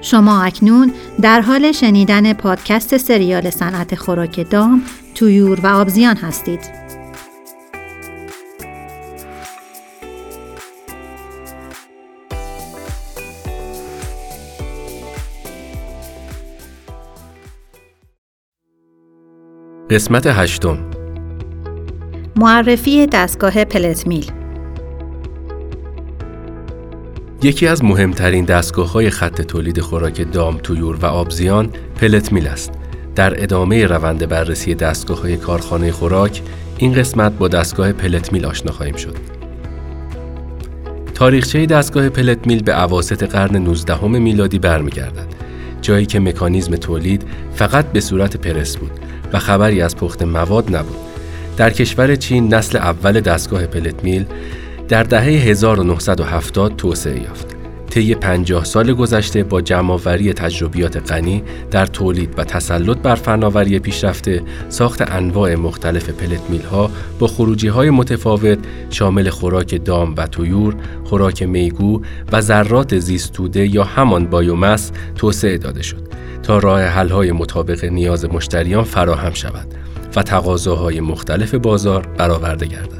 شما اکنون در حال شنیدن پادکست سریال صنعت خوراک دام، تویور و آبزیان هستید. قسمت هشتم معرفی دستگاه پلت میل یکی از مهمترین دستگاه های خط تولید خوراک دام، تویور و آبزیان پلت میل است. در ادامه روند بررسی دستگاه های کارخانه خوراک، این قسمت با دستگاه پلت میل آشنا خواهیم شد. تاریخچه دستگاه پلت میل به عواسط قرن 19 میلادی برمیگردد. جایی که مکانیزم تولید فقط به صورت پرس بود و خبری از پخت مواد نبود. در کشور چین نسل اول دستگاه پلت میل در دهه 1970 توسعه یافت. طی 50 سال گذشته با جمعآوری تجربیات غنی در تولید و تسلط بر فناوری پیشرفته ساخت انواع مختلف پلت میل ها با خروجی های متفاوت شامل خوراک دام و تویور، خوراک میگو و ذرات زیستوده یا همان بایومس توسعه داده شد تا راه حل های مطابق نیاز مشتریان فراهم شود و تقاضاهای مختلف بازار برآورده گردد.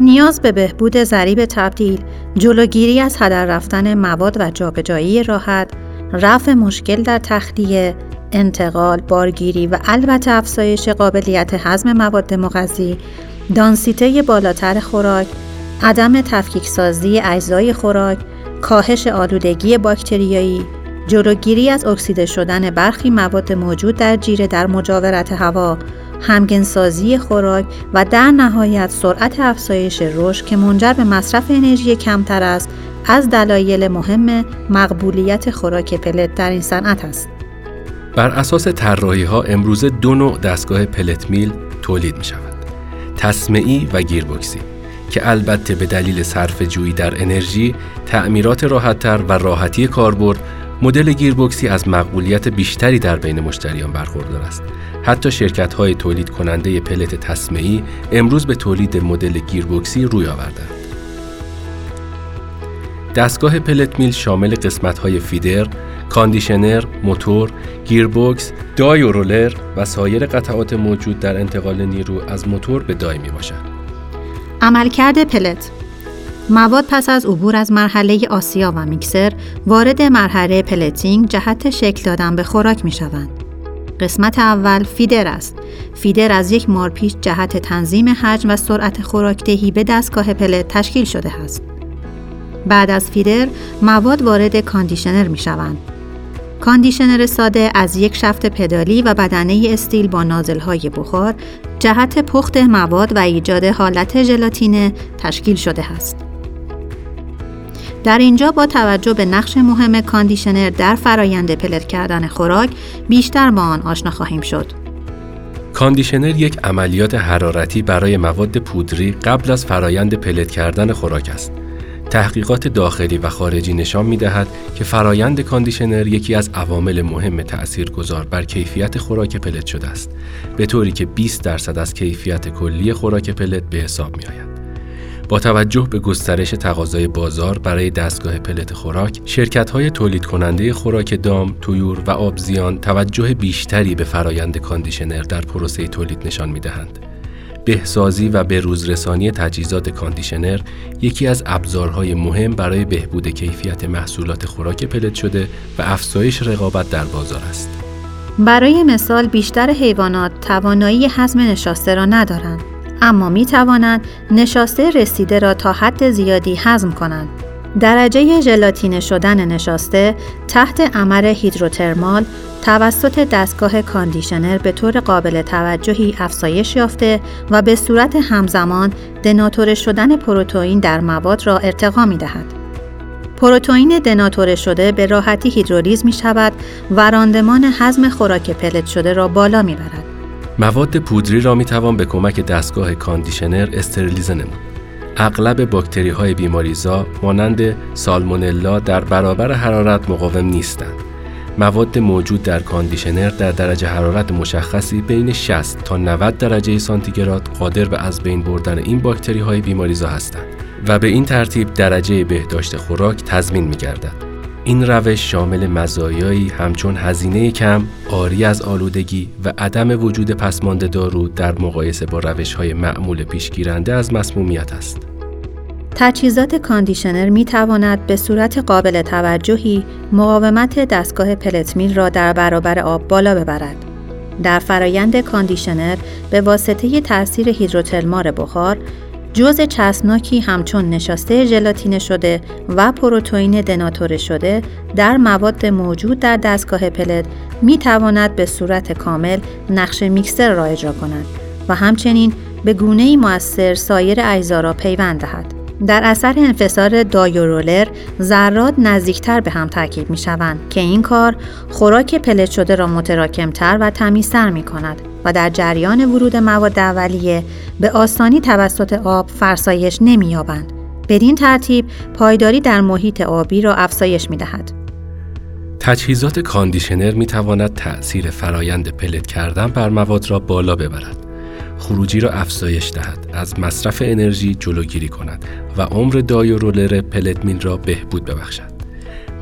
نیاز به بهبود ضریب تبدیل، جلوگیری از هدر رفتن مواد و جابجایی راحت، رفع مشکل در تخلیه، انتقال، بارگیری و البته افزایش قابلیت هضم مواد مغذی، دانسیته بالاتر خوراک، عدم تفکیک سازی اجزای خوراک، کاهش آلودگی باکتریایی، جلوگیری از اکسیده شدن برخی مواد موجود در جیره در مجاورت هوا، همگنسازی خوراک و در نهایت سرعت افزایش رشد که منجر به مصرف انرژی کمتر است از دلایل مهم مقبولیت خوراک پلت در این صنعت است. بر اساس طراحی ها امروزه دو نوع دستگاه پلت میل تولید می شود. تصمیعی و گیربکسی که البته به دلیل صرف جویی در انرژی، تعمیرات راحتتر و راحتی کاربرد مدل گیربکسی از مقبولیت بیشتری در بین مشتریان برخوردار است. حتی شرکت های تولید کننده پلت تصمیمی امروز به تولید مدل گیربکسی روی آوردند. دستگاه pellet mill شامل قسمت های feeder، conditioner، موتور، گیربکس، die و roller و سایر قطعات موجود در انتقال نیرو از موتور به die می باشد. عملکرد پلت مواد پس از عبور از مرحله آسیا و میکسر وارد مرحله pelleting جهت شکل دادن به خوراک می شوند. قسمت اول feeder است. feeder از یک مارپیچ جهت تنظیم حجم و سرعت خوراکدهی به دستگاه پلت تشکیل شده است. بعد از feeder مواد وارد conditioner می شوند. conditioner ساده از یک شفت پدالی و بدنه استیل با نازلهای بخار جهت پخت مواد و ایجاد حالت ژلاتینه تشکیل شده است. در اینجا با توجه به نقش مهم conditioner در فرایند پلت کردن خوراک بیشتر با آن آشنا خواهیم شد. conditioner یک عملیات حرارتی برای مواد پودری قبل از فرایند پلت کردن خوراک است. تحقیقات داخلی و خارجی نشان می دهد که فرایند conditioner یکی از عوامل مهم تأثیر گذار بر کیفیت خوراک پلت شده است به طوری که 20 درصد از کیفیت کلی خوراک پلت به حساب می آید. با توجه به گسترش تقاضای بازار برای دستگاه پلت خوراک، شرکت های تولید کننده خوراک دام، طیور و آبزیان توجه بیشتری به فرایند conditioner در پروسه تولید نشان می دهند. بهسازی و به‌روزرسانی تجهیزات conditioner یکی از ابزارهای مهم برای بهبود کیفیت محصولات خوراک پلت شده و افزایش رقابت در بازار است. برای مثال بیشتر حیوانات توانایی هضم نشاسته را ندارند اما می توانند نشاسته رسیده را تا حد زیادی هضم کنند. درجه ژلاتینه شدن نشاسته تحت عمل hydrothermal توسط دستگاه conditioner به طور قابل توجهی افزایش یافته و به صورت همزمان denature شدن پروتئین در مواد را ارتقا می دهد. پروتئین denature شده به راحتی هیدرولیز می شود و راندمان هضم خوراک پلت شده را بالا می برد. مواد پودری را می توان به کمک دستگاه conditioner استریلیزه نمود. اغلب باکتری های بیماریزا مانند سالمونلا در برابر حرارت مقاوم نیستند. مواد موجود در conditioner در درجه حرارت مشخصی بین 60 تا 90 درجه سانتیگراد قادر به از بین بردن این باکتری های بیماریزا هستند و به این ترتیب درجه بهداشت خوراک تضمین می گردد. این روش شامل مزایایی همچون هزینه کم، عاری از آلودگی و عدم وجود پسماند دارو در مقایسه با روش های معمول پیشگیرنده از مسمومیت است. تجهیزات conditioner می تواند به صورت قابل توجهی مقاومت دستگاه pellet mill را در برابر آب بالا ببرد. در فرایند conditioner به واسطه تاثیر هیدروترمار بخار جزء چسبناکی همچون نشاسته ژلاتین شده و پروتئین دناتور شده در مواد موجود در دستگاه پلت می تواند به صورت کامل نقش میکسر را اجرا کند و همچنین به گونه ای مؤثر سایر اجزا را پیوند دهد. در اثر انفصار دایورولر ذرات نزدیکتر به هم ترکیب می شوند که این کار خوراک پلت شده را متراکمتر و تمیزتر می کند و در جریان ورود مواد اولیه به آسانی توسط آب فرسایش نمی یابند. بدین ترتیب پایداری در محیط آبی را افزایش می دهد. تجهیزات conditioner می تواند تأثیر فرایند پلت کردن بر مواد را بالا ببرد. خروجی را افزایش دهد، از مصرف انرژی جلوگیری کند و عمر die roller pellet mill را بهبود ببخشد.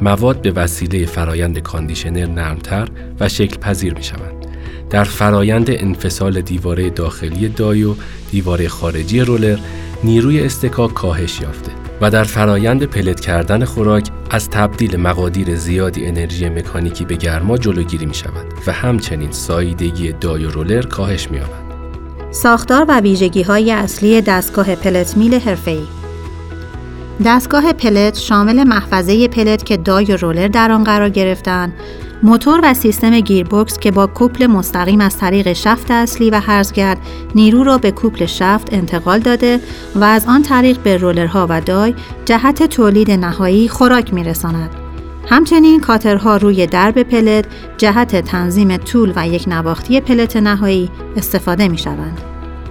مواد به وسیله فرایند conditioner نرمتر و شکل پذیر می شوند. در فرایند انفصال دیواره داخلی die و دیواره خارجی roller نیروی اصطکاک کاهش یافته و در فرایند pellet کردن خوراک از تبدیل مقادیر زیادی انرژی مکانیکی به گرما جلوگیری می شود و همچنین ساییدگی die و roller کاهش می یابد. ساختار و ویژگی های اصلی دستگاه pellet mill حرفه‌ای دستگاه پلت شامل محفظه پلت که دای و رولر در آن قرار گرفتن، موتور و سیستم گیربکس که با کوپل مستقیم از طریق شفت اصلی و هرزگرد نیرو را به کوپل شفت انتقال داده و از آن طریق به رولرها و دای جهت تولید نهایی خوراک میرساند. همچنین کاترها روی درب پلت جهت تنظیم طول و یک نواختی پلت نهایی استفاده می شوند.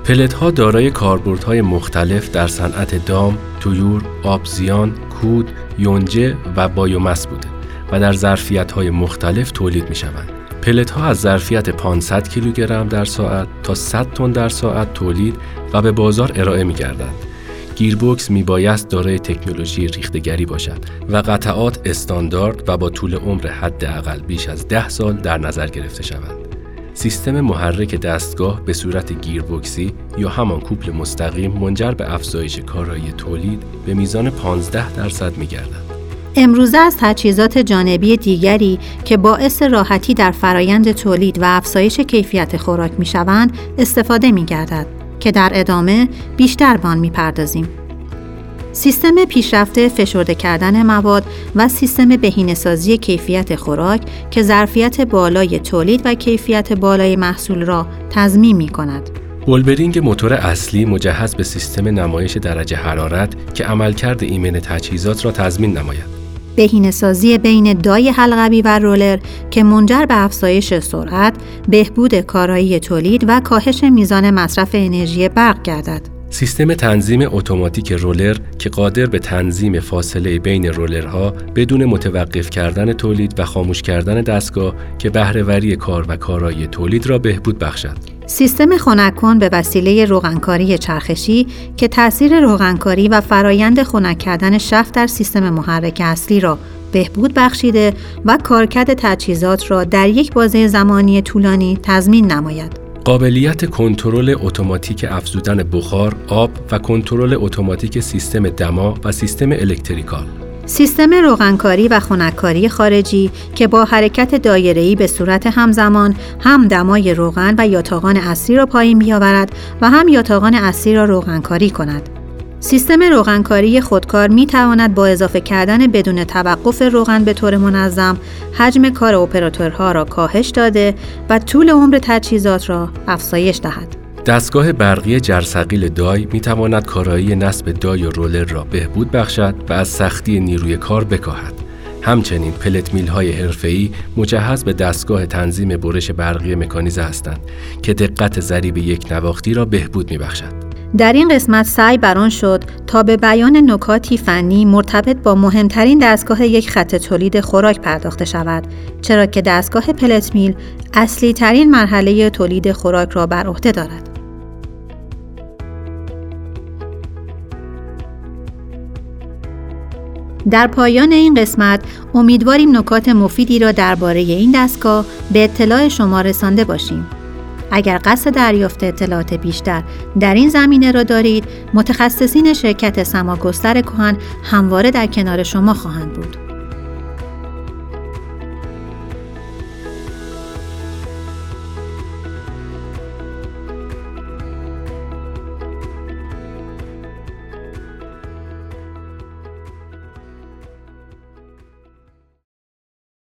پلت ها دارای کاربردهای مختلف در صنعت دام، تویور، آبزیان، کود، یونجه و بایومس بوده و در ظرفیت های مختلف تولید می شوند. پلت ها از ظرفیت 500 کیلوگرم در ساعت تا 100 تن در ساعت تولید و به بازار ارائه می گردند. گیربکس میبایست دارای تکنولوژی ریختگری باشد و قطعات استاندارد و با طول عمر حداقل بیش از ده سال در نظر گرفته شوند. سیستم محرک دستگاه به صورت گیربکسی یا همان کوپل مستقیم منجر به افزایش کارایی تولید به میزان 15 درصد می گردد. امروزه از تجهیزات جانبی دیگری که باعث راحتی در فرایند تولید و افزایش کیفیت خوراک می شوند استفاده می گردد. که در ادامه بیشتر به آن می‌پردازیم. سیستم پیشرفته فشرده کردن مواد و سیستم بهینه‌سازی کیفیت خوراک که ظرفیت بالای تولید و کیفیت بالای محصول را تضمین می کند. بولبرینگ موتور اصلی مجهز به سیستم نمایش درجه حرارت که عملکرد ایمن تجهیزات را تضمین نماید. سازی بین دای حلقوی و رولر که منجر به افزایش سرعت، بهبود کارایی تولید و کاهش میزان مصرف انرژی برق گردد. سیستم تنظیم اتوماتیک رولر که قادر به تنظیم فاصله بین رولرها بدون متوقف کردن تولید و خاموش کردن دستگاه که بهرهوری کار و کارایی تولید را بهبود بخشد. سیستم خنککن به وسیله روغنکاری چرخشی که تاثیر روغنکاری و فرایند خنک کردن شفت در سیستم محرک اصلی را بهبود بخشیده و کارکرد تجهیزات را در یک بازه زمانی طولانی تضمین نماید. قابلیت کنترل اتوماتیک افزودن بخار، آب و کنترل اتوماتیک سیستم دما و سیستم الکتریکال سیستم روغنکاری و خنککاری خارجی که با حرکت دایره‌ای به صورت همزمان هم دمای روغن و یاتاقان اصلی را پایین بیاورد و هم یاتاقان اصلی را روغنکاری کند. سیستم روغنکاری خودکار می تواند با اضافه کردن بدون توقف روغن به طور منظم حجم کار اپراتورها را کاهش داده و طول عمر تجهیزات را افزایش دهد. دستگاه برقی جرثقیل دای می تواند کارایی نصب دای و رولر را بهبود بخشد و از سختی نیروی کار بکاهد. همچنین پلت میل های حرفه‌ای مجهز به دستگاه تنظیم برش برقی مکانیزه هستند که دقت ضریب یک نواختی را بهبود می بخشد. در این قسمت سعی بران شد تا به بیان نکاتی فنی مرتبط با مهمترین دستگاه یک خط تولید خوراک پرداخته شود چرا که دستگاه پلت میل اصلی ترین مرحله تولید خوراک را بر عهده دارد. در پایان این قسمت امیدواریم نکات مفیدی را درباره این دستگاه به اطلاع شما رسانده باشیم. اگر قصد دریافت اطلاعات بیشتر در این زمینه را دارید، متخصصین شرکت سماگستر کهن همواره در کنار شما خواهند بود.